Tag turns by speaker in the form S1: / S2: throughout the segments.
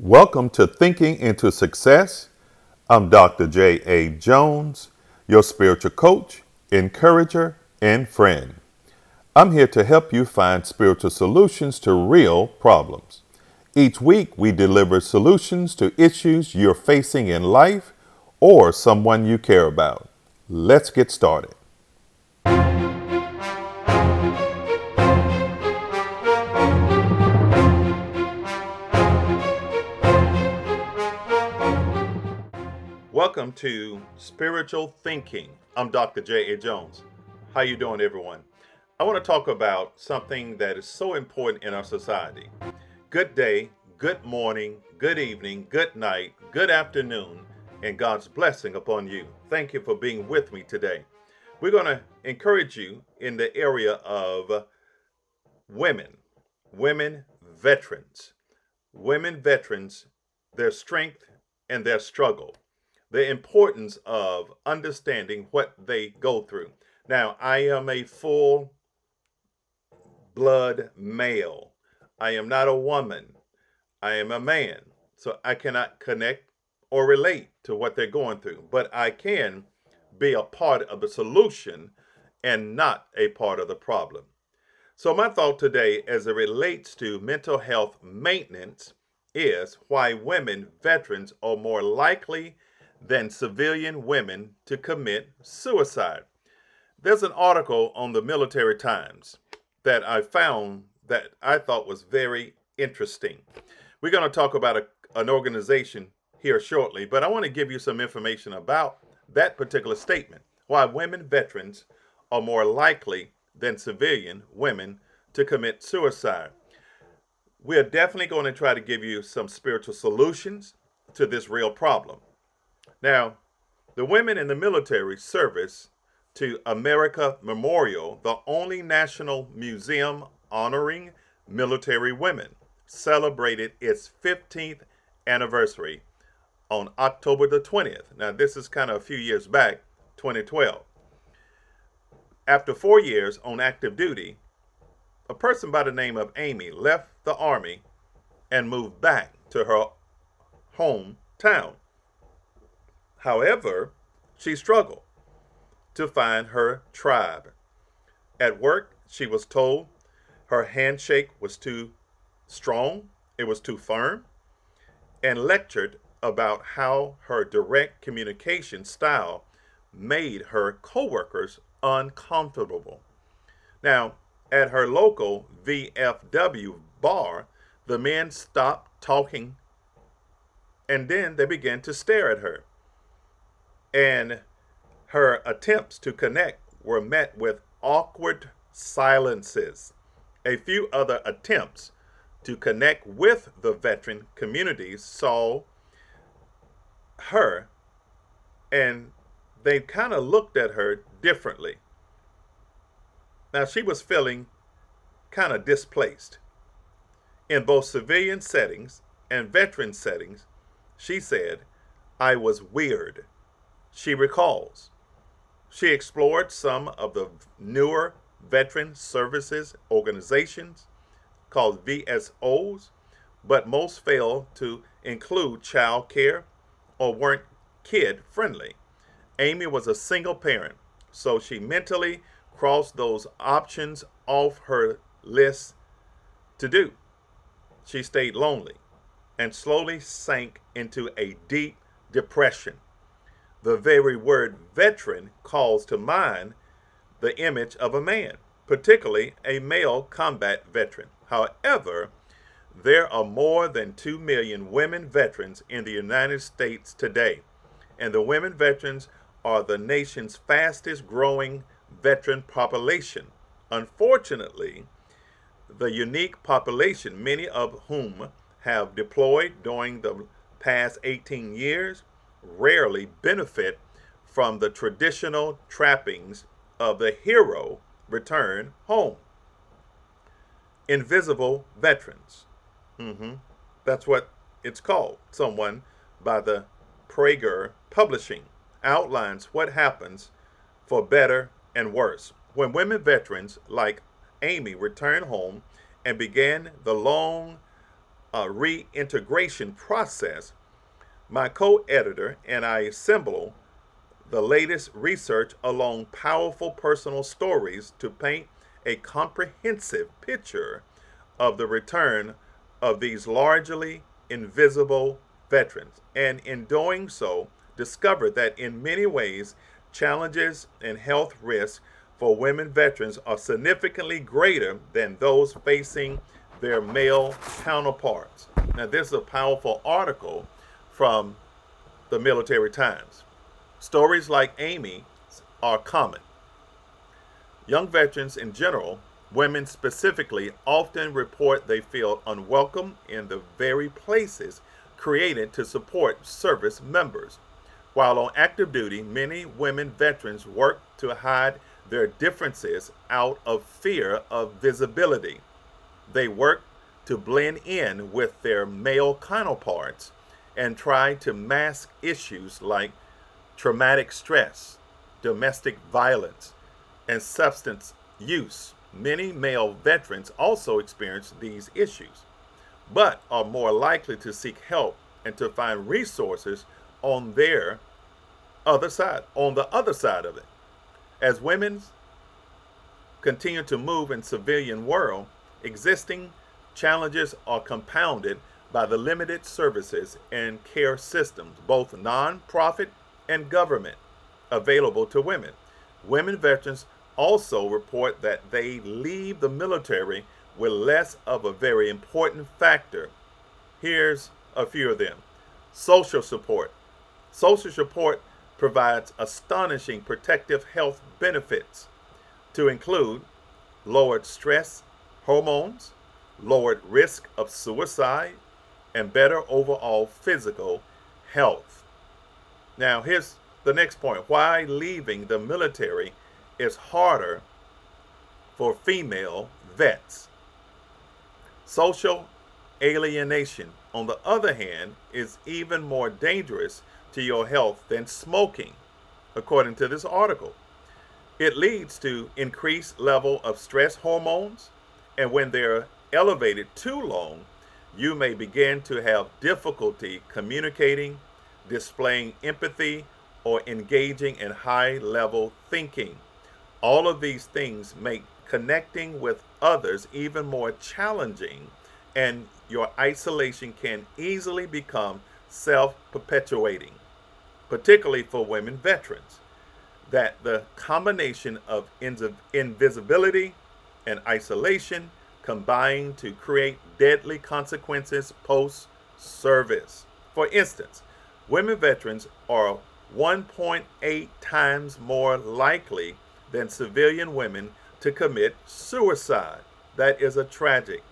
S1: Welcome to Thinking into Success. I'm Dr. J.A. Jones, your spiritual coach, encourager, and friend. I'm here to help you find spiritual solutions to real problems. Each week, we deliver solutions to issues you're facing in life or someone you care about. Let's get started. Welcome to Spiritual Thinking. I'm Dr. J.A. Jones. How you doing everyone? I want to talk about something that is so important in our society. Good day, good morning, good evening, good night, good afternoon, and God's blessing upon you. Thank you for being with me today. We're going to encourage you in the area of women, women veterans, women veterans, their strength and their struggle the importance of understanding what they go through. Now, I am a full blood male. I am not a woman. I am a man. So I cannot connect or relate to what they're going through, but I can be a part of the solution and not a part of the problem. So, my thought today, as it relates to mental health maintenance, is why women veterans are more likely than civilian women to commit suicide. There's an article on the Military Times that I found that I thought was very interesting. We're going to talk about a, an organization here shortly, but I want to give you some information about that particular statement why women veterans are more likely than civilian women to commit suicide. We are definitely going to try to give you some spiritual solutions to this real problem. Now, the women in the military service to America Memorial, the only national museum honoring military women, celebrated its 15th anniversary on October the 20th. Now, this is kind of a few years back, 2012. After four years on active duty, a person by the name of Amy left the Army and moved back to her hometown. However, she struggled to find her tribe. At work, she was told her handshake was too strong, it was too firm, and lectured about how her direct communication style made her coworkers uncomfortable. Now, at her local VFW bar, the men stopped talking and then they began to stare at her and her attempts to connect were met with awkward silences. A few other attempts to connect with the veteran communities saw her and they kind of looked at her differently. Now, she was feeling kind of displaced. In both civilian settings and veteran settings, she said, I was weird she recalls. She explored some of the newer veteran services organizations called VSOs, but most failed to include child care or weren't kid friendly. Amy was a single parent, so she mentally crossed those options off her list to do. She stayed lonely and slowly sank into a deep depression. The very word veteran calls to mind the image of a man, particularly a male combat veteran. However, there are more than 2 million women veterans in the United States today, and the women veterans are the nation's fastest growing veteran population. Unfortunately, the unique population, many of whom have deployed during the past 18 years, rarely benefit from the traditional trappings of the hero return home. Invisible veterans. Mm-hmm. That's what it's called. Someone by the Praeger Publishing outlines what happens for better and worse. When women veterans like Amy return home and began the long uh, reintegration process, my co editor and I assemble the latest research along powerful personal stories to paint a comprehensive picture of the return of these largely invisible veterans. And in doing so, discovered that in many ways, challenges and health risks for women veterans are significantly greater than those facing their male counterparts. Now, this is a powerful article from the Military Times. Stories like Amy are common. Young veterans in general, women specifically, often report they feel unwelcome in the very places created to support service members. While on active duty, many women veterans work to hide their differences out of fear of visibility. They work to blend in with their male counterparts and try to mask issues like traumatic stress, domestic violence, and substance use. Many male veterans also experience these issues, but are more likely to seek help and to find resources on their other side, on the other side of it. As women continue to move in civilian world, existing challenges are compounded by the limited services and care systems, both non-profit and government, available to women. Women veterans also report that they leave the military with less of a very important factor. Here's a few of them. Social support. Social support provides astonishing protective health benefits to include lowered stress hormones, lowered risk of suicide, and better overall physical health. Now, here's the next point why leaving the military is harder for female vets. Social alienation, on the other hand, is even more dangerous to your health than smoking, according to this article. It leads to increased level of stress hormones, and when they're elevated too long, you may begin to have difficulty communicating, displaying empathy, or engaging in high level thinking. All of these things make connecting with others even more challenging, and your isolation can easily become self perpetuating, particularly for women veterans that the combination of invisibility and isolation combine to create deadly consequences post service. For instance, women veterans are 1.8 times more likely than civilian women to commit suicide. That is a tragic.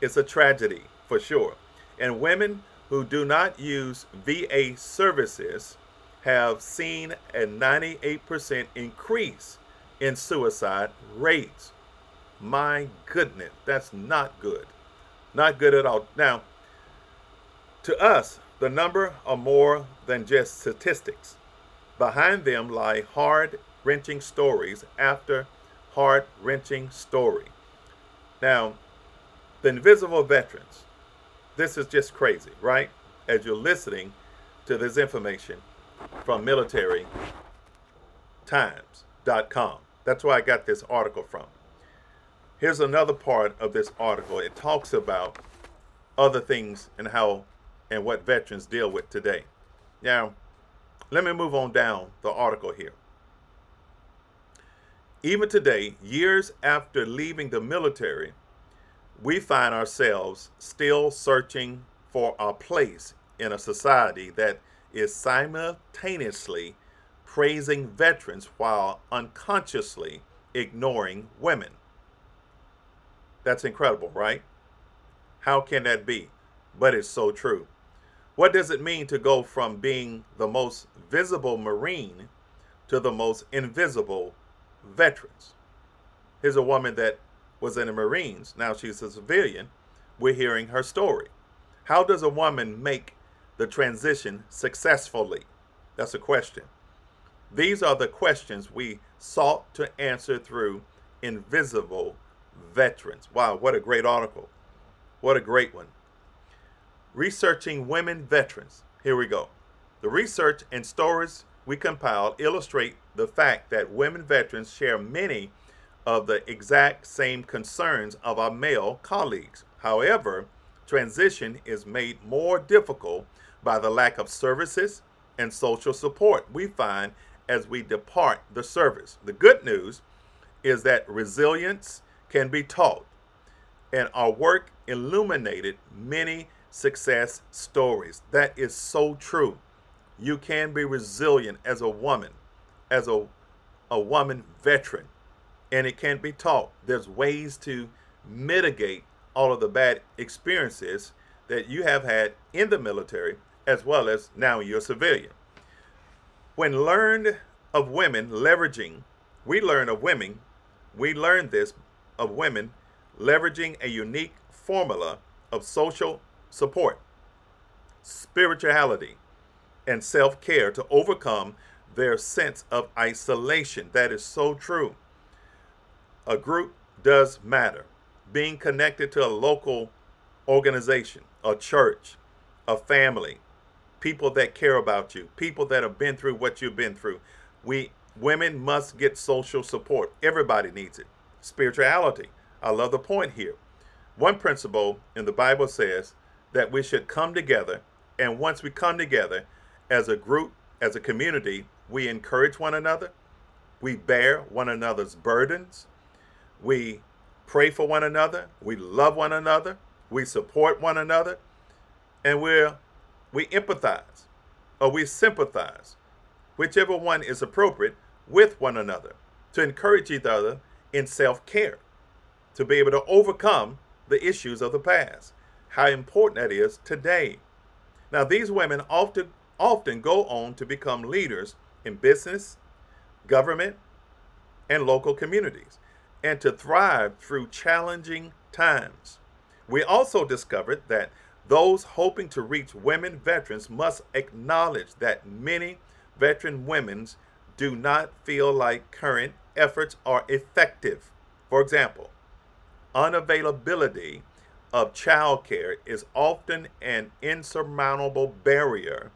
S1: It's a tragedy for sure. And women who do not use VA services have seen a 98% increase in suicide rates. My goodness, that's not good. Not good at all. Now, to us, the number are more than just statistics. Behind them lie hard wrenching stories after heart wrenching story. Now, the invisible veterans, this is just crazy, right? As you're listening to this information, from militarytimes.com. That's where I got this article from. Here's another part of this article. It talks about other things and how and what veterans deal with today. Now, let me move on down the article here. Even today, years after leaving the military, we find ourselves still searching for our place in a society that is simultaneously praising veterans while unconsciously ignoring women. That's incredible, right? How can that be? But it's so true. What does it mean to go from being the most visible Marine to the most invisible veterans? Here's a woman that was in the Marines. Now she's a civilian. We're hearing her story. How does a woman make the transition successfully? That's a question. These are the questions we sought to answer through Invisible Veterans. Wow, what a great article. What a great one. Researching women veterans. Here we go. The research and stories we compiled illustrate the fact that women veterans share many of the exact same concerns of our male colleagues. However, transition is made more difficult by the lack of services and social support we find as we depart the service. The good news is that resilience can be taught, and our work illuminated many success stories. That is so true. You can be resilient as a woman, as a, a woman veteran, and it can be taught. There's ways to mitigate all of the bad experiences that you have had in the military as well as now you're a civilian. When learned of women leveraging, we learn of women, we learn this of women leveraging a unique formula of social support, spirituality, and self care to overcome their sense of isolation. That is so true. A group does matter. Being connected to a local organization, a church, a family, people that care about you, people that have been through what you've been through. We women must get social support. Everybody needs it. Spirituality. I love the point here. One principle in the Bible says that we should come together, and once we come together as a group, as a community, we encourage one another, we bear one another's burdens, we pray for one another, we love one another, we support one another, and we're we empathize or we sympathize, whichever one is appropriate, with one another to encourage each other in self care, to be able to overcome the issues of the past. How important that is today. Now, these women often often go on to become leaders in business, government, and local communities, and to thrive through challenging times. We also discovered that those hoping to reach women veterans must acknowledge that many veteran women do not feel like current efforts are effective. For example, unavailability of childcare is often an insurmountable barrier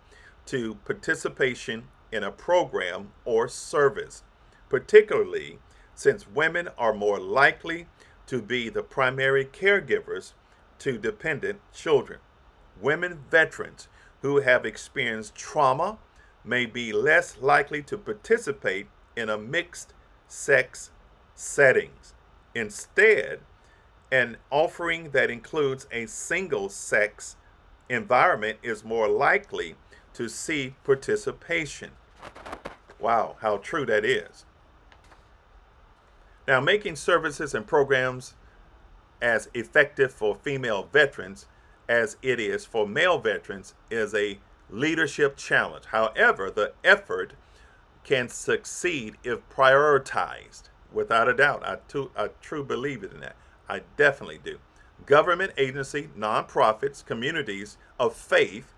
S1: to participation in a program or service, particularly since women are more likely to be the primary caregivers to dependent children. Women veterans who have experienced trauma may be less likely to participate in a mixed sex settings. Instead, an offering that includes a single sex environment is more likely to see participation. Wow, how true that is. Now, making services and programs as effective for female veterans as it is for male veterans is a leadership challenge. However, the effort can succeed if prioritized. Without a doubt, I, too, I true believe in that. I definitely do. Government agency, nonprofits, communities of faith,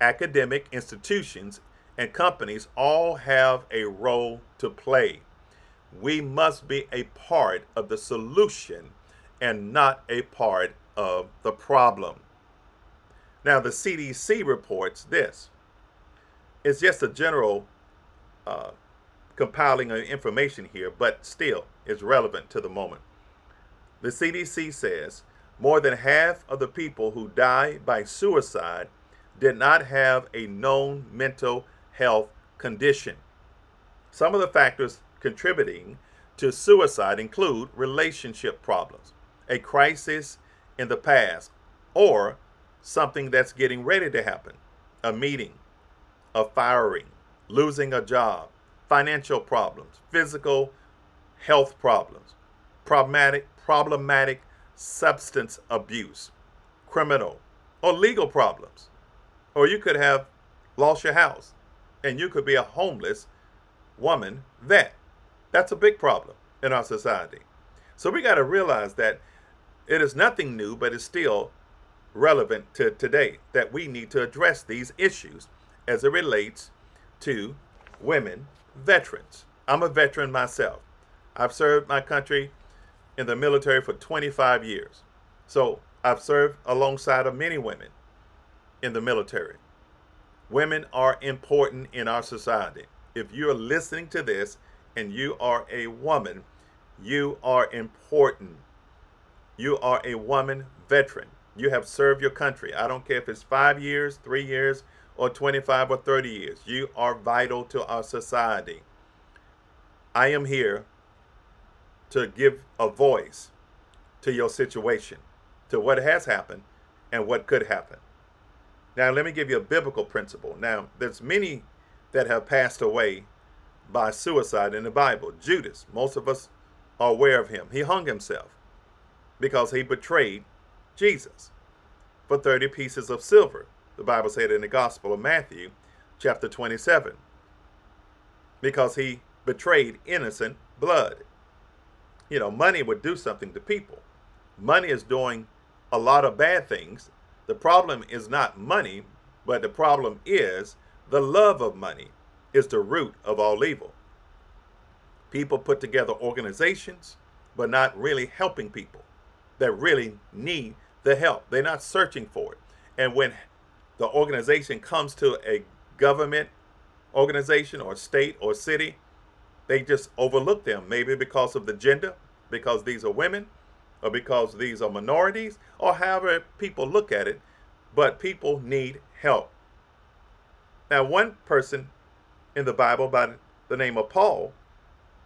S1: academic institutions, and companies all have a role to play. We must be a part of the solution and not a part of the problem. Now, the CDC reports this. It's just a general uh, compiling of information here, but still is relevant to the moment. The CDC says more than half of the people who die by suicide did not have a known mental health condition. Some of the factors contributing to suicide include relationship problems, a crisis in the past, or something that's getting ready to happen a meeting, a firing, losing a job, financial problems, physical health problems, problematic, problematic substance abuse, criminal, or legal problems. Or you could have lost your house and you could be a homeless woman vet. That's a big problem in our society. So we got to realize that it is nothing new, but it's still relevant to today that we need to address these issues as it relates to women veterans. I'm a veteran myself. I've served my country in the military for 25 years. So I've served alongside of many women in the military. Women are important in our society. If you're listening to this and you are a woman, you are important. You are a woman veteran. You have served your country. I don't care if it's five years, three years, or 25 or 30 years. You are vital to our society. I am here to give a voice to your situation, to what has happened and what could happen. Now, let me give you a biblical principle. Now, there's many that have passed away by suicide in the Bible. Judas, most of us are aware of him. He hung himself because he betrayed Jesus for 30 pieces of silver. The Bible said in the Gospel of Matthew, chapter 27, because he betrayed innocent blood. You know, money would do something to people. Money is doing a lot of bad things. The problem is not money, but the problem is the love of money is the root of all evil. People put together organizations, but not really helping people that really need the help. They're not searching for it. And when the organization comes to a government organization or state or city, they just overlook them, maybe because of the gender, because these are women, or because these are minorities, or however people look at it. But people need help. Now, one person in the Bible by the name of Paul,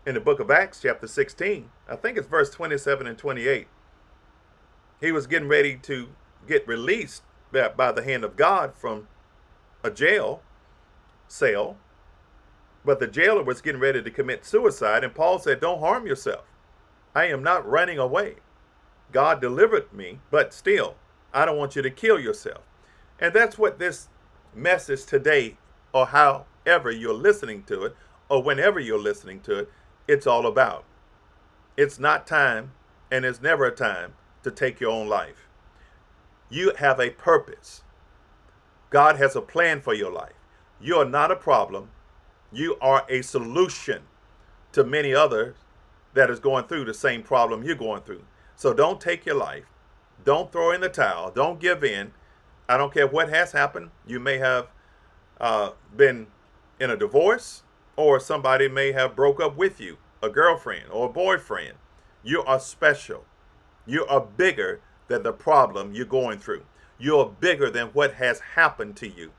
S1: in the book of Acts, chapter 16, I think it's verse 27 and 28, he was getting ready to get released by the hand of God from a jail cell. But the jailer was getting ready to commit suicide, and Paul said, Don't harm yourself. I am not running away. God delivered me, but still, I don't want you to kill yourself. And that's what this message today, or however you're listening to it, or whenever you're listening to it, it's all about. It's not time, and it's never a time to take your own life. You have a purpose. God has a plan for your life. You are not a problem. You are a solution to many others that is going through the same problem you're going through. So don't take your life. Don't throw in the towel. Don't give in. I don't care what has happened. You may have uh, been in a divorce, or somebody may have broke up with you, a girlfriend or a boyfriend. You are special. You are bigger than the problem you're going through. You're bigger than what has happened to you.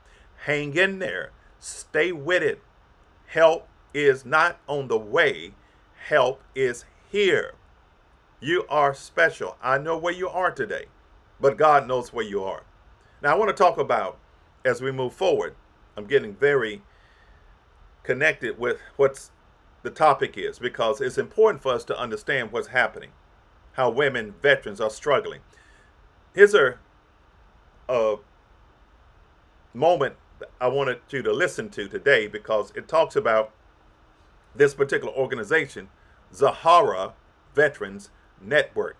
S1: Hang in there. Stay with it. Help is not on the way, help is here. You are special. I know where you are today, but God knows where you are. Now, I want to talk about as we move forward. I'm getting very connected with what's the topic is because it's important for us to understand what's happening how women veterans are struggling. Here's a, a moment I wanted you to listen to today because it talks about this particular organization, Zahara Veterans Network.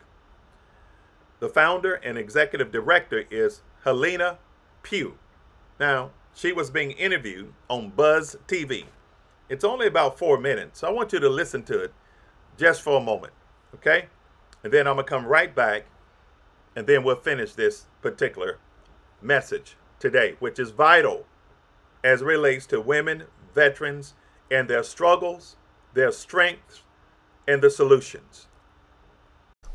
S1: The founder and executive director is Hellena Pugh. Now, she was being interviewed on Buzz TV. It's only about four minutes, so I want you to listen to it just for a moment, okay? And then I'm going to come right back and then we'll finish this particular message today, which is vital as relates to women, veterans, and their struggles, their strengths, and the solutions.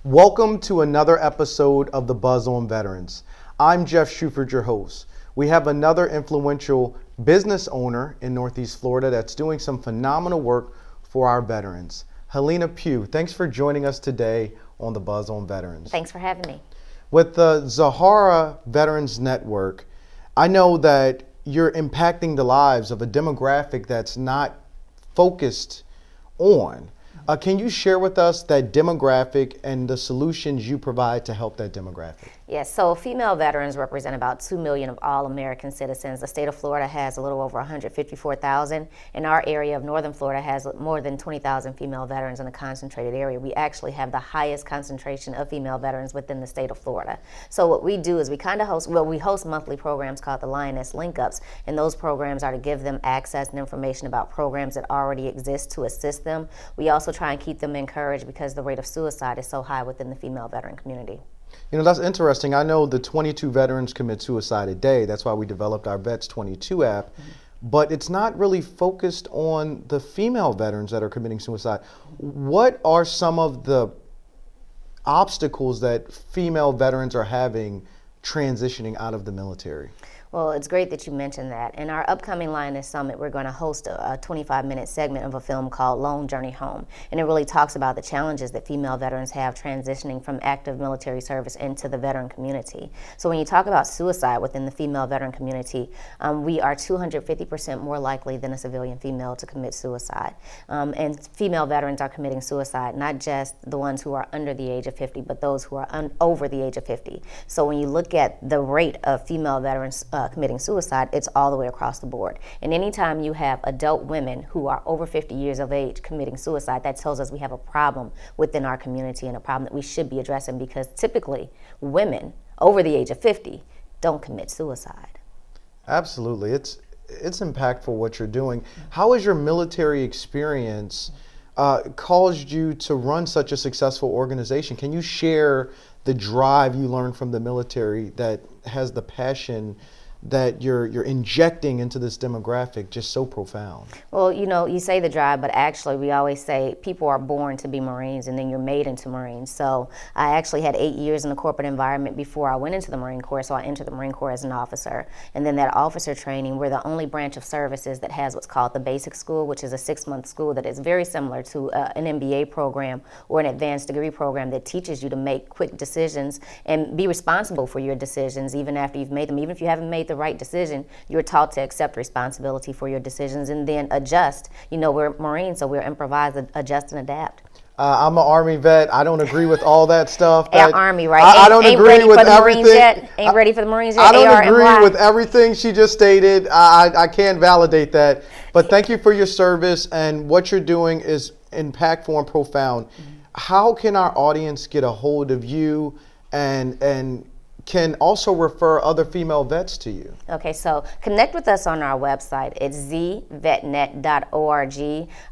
S2: Welcome to another episode of the Buzz on Veterans. I'm Jeff Shuford, your host. We have another influential business owner in Northeast Florida that's doing some phenomenal work for our veterans. Hellena Pugh, thanks for joining us today on the Buzz on Veterans.
S3: Thanks for having me.
S2: With the Zahara Veterans Network, I know that you're impacting the lives of a demographic that's not focused on. Uh, can you share with us that demographic and the solutions you provide to help that demographic?
S3: Yes, so female veterans represent about 2 million of all American citizens. The state of Florida has a little over 154,000. And our area of northern Florida has more than 20,000 female veterans in a concentrated area. We actually have the highest concentration of female veterans within the state of Florida. So what we do is we kind of host, well, we host monthly programs called the Lioness Link Ups. And those programs are to give them access and information about programs that already exist to assist them. We also try and keep them encouraged because the rate of suicide is so high within the female veteran community.
S2: You know, that's interesting. I know the 22 veterans commit suicide a day. That's why we developed our Vets 22 app. But it's not really focused on the female veterans that are committing suicide. What are some of the obstacles that female veterans are having transitioning out of the military?
S3: Well, it's great that you mentioned that. In our upcoming Lioness Summit, we're going to host a 25 minute segment of a film called Lone Journey Home. And it really talks about the challenges that female veterans have transitioning from active military service into the veteran community. So, when you talk about suicide within the female veteran community, um, we are 250% more likely than a civilian female to commit suicide. Um, and female veterans are committing suicide, not just the ones who are under the age of 50, but those who are un- over the age of 50. So, when you look at the rate of female veterans, uh, uh, committing suicide, it's all the way across the board. And anytime you have adult women who are over 50 years of age committing suicide, that tells us we have a problem within our community and a problem that we should be addressing because typically women over the age of 50 don't commit suicide.
S2: Absolutely. It's it's impactful what you're doing. How has your military experience uh, caused you to run such a successful organization? Can you share the drive you learned from the military that has the passion that you're you're injecting into this demographic just so profound?
S3: Well, you know, you say the drive, but actually, we always say people are born to be Marines, and then you're made into Marines. So I actually had eight years in the corporate environment before I went into the Marine Corps. So I entered the Marine Corps as an officer, and then that officer training, we're the only branch of services that has what's called the Basic School, which is a six-month school that is very similar to uh, an MBA program or an advanced degree program that teaches you to make quick decisions and be responsible for your decisions, even after you've made them, even if you haven't made the right decision, you're taught to accept responsibility for your decisions and then adjust. You know, we're Marines, so we're improvise, adjust, and adapt.
S2: Uh, I'm an Army vet. I don't agree with all that stuff.
S3: That Army, right?
S2: I, I don't
S3: ain't
S2: agree with everything.
S3: Yet. Ain't ready for the Marines yet.
S2: I don't agree with everything she just stated. I, I can't validate that. But thank you for your service and what you're doing is impactful and profound. Mm-hmm. How can our audience get a hold of you and and can also refer other female vets to you.
S3: Okay, so connect with us on our website. It's zvetnet.org.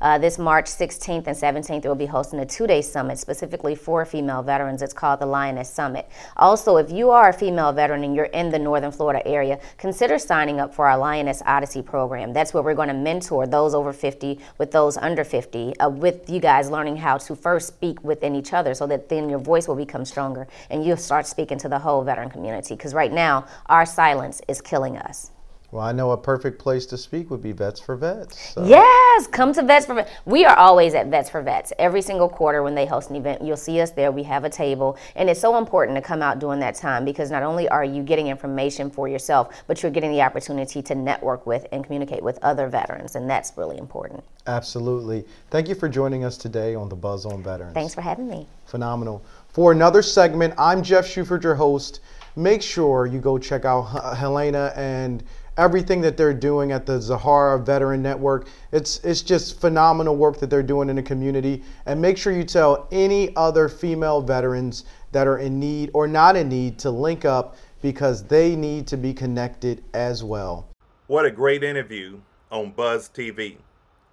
S3: Uh, this March 16th and 17th, we'll be hosting a two day summit specifically for female veterans. It's called the Lioness Summit. Also, if you are a female veteran and you're in the Northern Florida area, consider signing up for our Lioness Odyssey program. That's where we're going to mentor those over 50 with those under 50, uh, with you guys learning how to first speak within each other so that then your voice will become stronger and you'll start speaking to the whole veteran community because right now our silence is killing us.
S2: Well, I know a perfect place to speak would be Vets for Vets.
S3: So. Yes, come to Vets for Vets. We are always at Vets for Vets. Every single quarter when they host an event, you'll see us there. We have a table. And it's so important to come out during that time because not only are you getting information for yourself, but you're getting the opportunity to network with and communicate with other veterans. And that's really important.
S2: Absolutely. Thank you for joining us today on the Buzz on Veterans.
S3: Thanks for having me.
S2: Phenomenal. For another segment, I'm Jeff Shuford, your host make sure you go check out Hellena and everything that they're doing at the Zahara Veteran Network. It's it's just phenomenal work that they're doing in the community. And make sure you tell any other female veterans that are in need or not in need to link up because they need to be connected as well.
S1: What a great interview on Buzz TV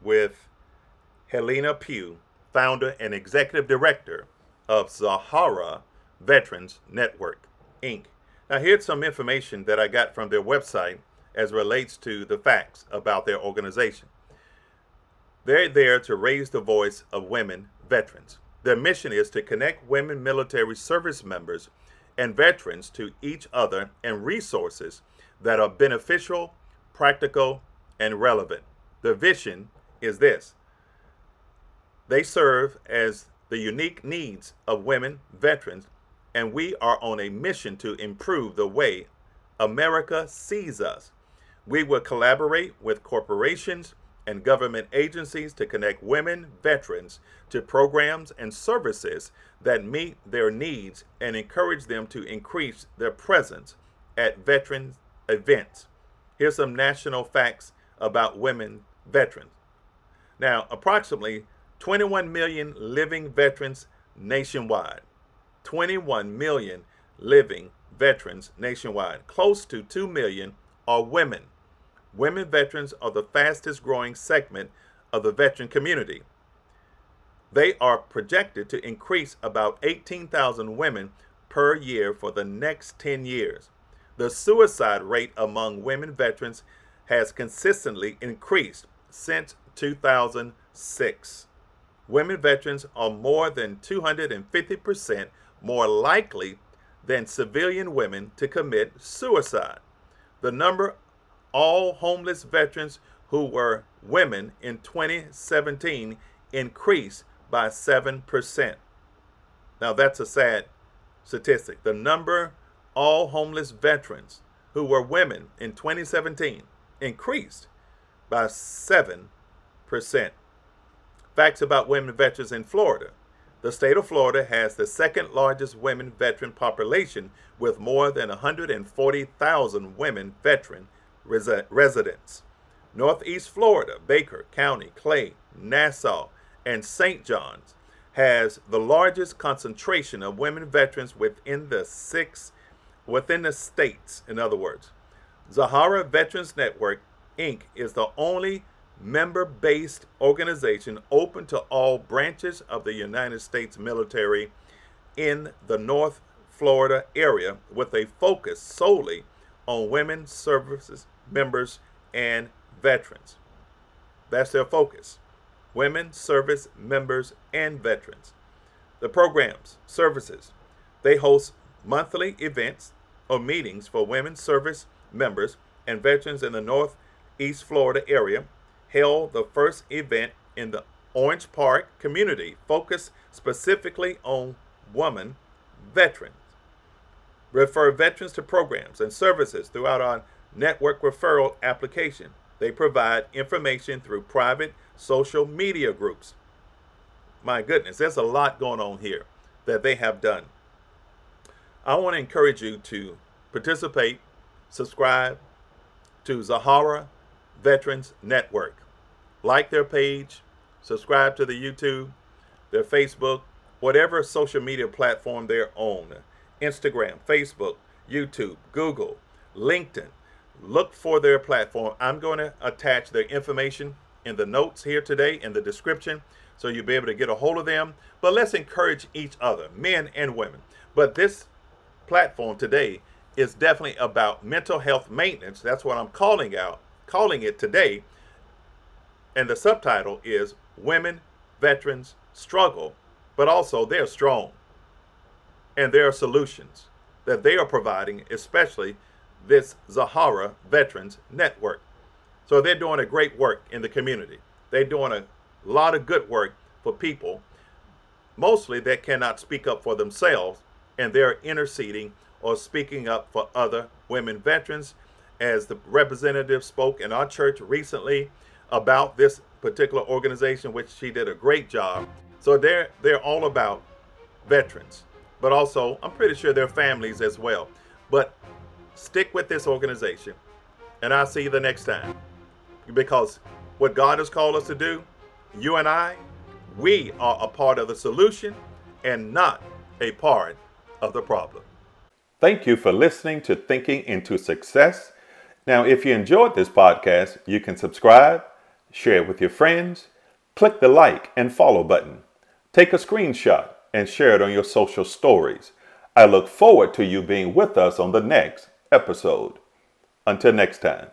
S1: with Hellena Pugh, founder and executive director of Zahara Veterans Network. Inc. Now, here's some information that I got from their website as relates to the facts about their organization. They're there to raise the voice of women veterans. Their mission is to connect women military service members and veterans to each other and resources that are beneficial, practical, and relevant. The vision is this they serve as the unique needs of women veterans and we are on a mission to improve the way America sees us. We will collaborate with corporations and government agencies to connect women veterans to programs and services that meet their needs and encourage them to increase their presence at veterans events. Here's some national facts about women veterans. Now, approximately 21 million living veterans nationwide. 21 million living veterans nationwide. Close to 2 million are women. Women veterans are the fastest growing segment of the veteran community. They are projected to increase about 18,000 women per year for the next 10 years. The suicide rate among women veterans has consistently increased since 2006. Women veterans are more than 250% more likely than civilian women to commit suicide. The number all homeless veterans who were women in 2017 increased by 7%. Now that's a sad statistic. The number all homeless veterans who were women in 2017 increased by 7%. Facts about women veterans in Florida. The state of Florida has the second largest women veteran population with more than 140,000 women veteran res- residents. Northeast Florida, Baker County, Clay, Nassau, and St. John's has the largest concentration of women veterans within the six within the states, in other words. Zahara Veterans Network, Inc. is the only member based organization open to all branches of the United States military in the North Florida area with a focus solely on women services members and veterans. That's their focus. Women service members and veterans. The programs, services, they host monthly events or meetings for women service members and veterans in the Northeast Florida area held the first event in the Orange Park community focused specifically on women veterans. Refer veterans to programs and services throughout our network referral application. They provide information through private social media groups. My goodness, there's a lot going on here that they have done. I want to encourage you to participate, subscribe to Zahara Veterans Network. Like their page, subscribe to the YouTube, their Facebook, whatever social media platform they're on Instagram, Facebook, YouTube, Google, LinkedIn. Look for their platform. I'm going to attach their information in the notes here today in the description so you'll be able to get a hold of them. But let's encourage each other, men and women. But this platform today is definitely about mental health maintenance. That's what I'm calling out, calling it today. And the subtitle is Women Veterans Struggle, but also they're strong. And there are solutions that they are providing, especially this Zahara Veterans Network. So they're doing a great work in the community. They're doing a lot of good work for people, mostly that cannot speak up for themselves, and they're interceding or speaking up for other women veterans. As the representative spoke in our church recently about this particular organization, which she did a great job. So they're they're all about veterans, but also I'm pretty sure their families as well. But stick with this organization, and I'll see you the next time. Because what God has called us to do, you and I, we are a part of the solution and not a part of the problem. Thank you for listening to Thinking into Success. Now, if you enjoyed this podcast, you can subscribe, share it with your friends, click the like and follow button, take a screenshot, and share it on your social stories. I look forward to you being with us on the next episode. Until next time.